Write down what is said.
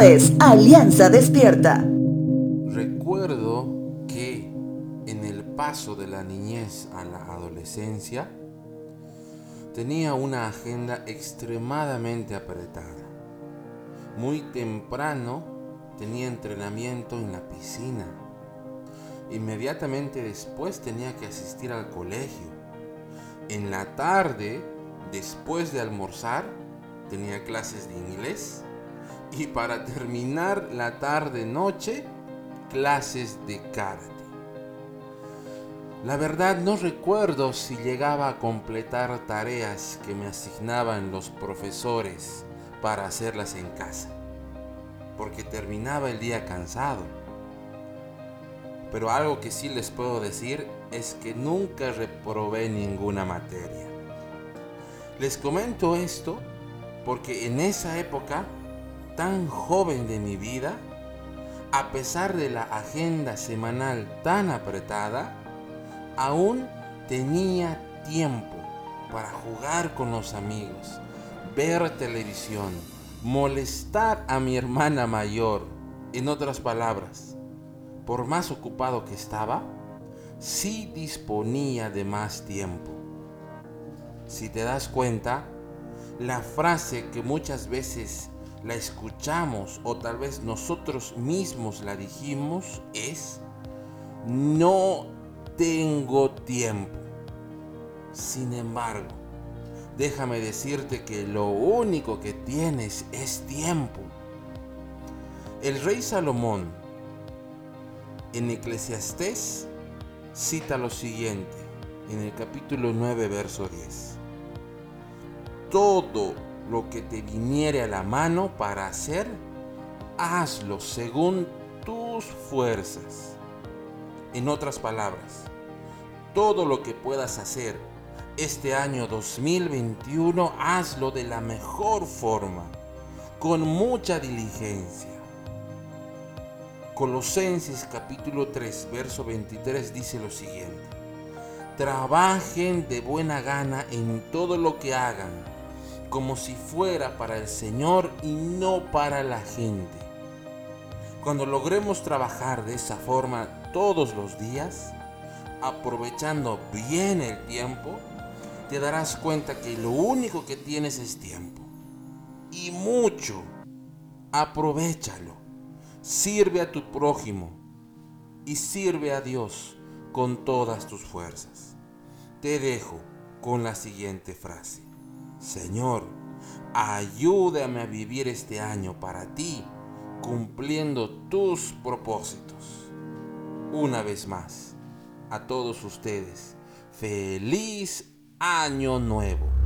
Es Alianza Despierta. Recuerdo que en el paso de la niñez a la adolescencia tenía una agenda extremadamente apretada. Muy temprano tenía entrenamiento en la piscina. Inmediatamente después tenía que asistir al colegio. En la tarde, después de almorzar, tenía clases de inglés y para terminar la tarde-noche, clases de karate. La verdad no recuerdo si llegaba a completar tareas que me asignaban los profesores para hacerlas en casa, porque terminaba el día cansado. Pero algo que sí les puedo decir es que nunca reprobé ninguna materia. Les comento esto porque en esa época tan joven de mi vida, a pesar de la agenda semanal tan apretada, aún tenía tiempo para jugar con los amigos, ver televisión, molestar a mi hermana mayor. En otras palabras, por más ocupado que estaba, sí disponía de más tiempo. Si te das cuenta, la frase que muchas veces la escuchamos o tal vez nosotros mismos la dijimos es, no tengo tiempo. Sin embargo, déjame decirte que lo único que tienes es tiempo. El rey Salomón en Eclesiastés cita lo siguiente en el capítulo 9, verso 10 todo lo que te viniere a la mano para hacer, hazlo según tus fuerzas. En otras palabras, todo lo que puedas hacer este año 2021, hazlo de la mejor forma, con mucha diligencia. Colosenses capítulo 3, verso 23 dice lo siguiente. Trabajen de buena gana en todo lo que hagan como si fuera para el Señor y no para la gente. Cuando logremos trabajar de esa forma todos los días, aprovechando bien el tiempo, te darás cuenta que lo único que tienes es tiempo. Y mucho. Aprovechalo. Sirve a tu prójimo y sirve a Dios con todas tus fuerzas. Te dejo con la siguiente frase. Señor, ayúdame a vivir este año para ti, cumpliendo tus propósitos. Una vez más, a todos ustedes, feliz año nuevo.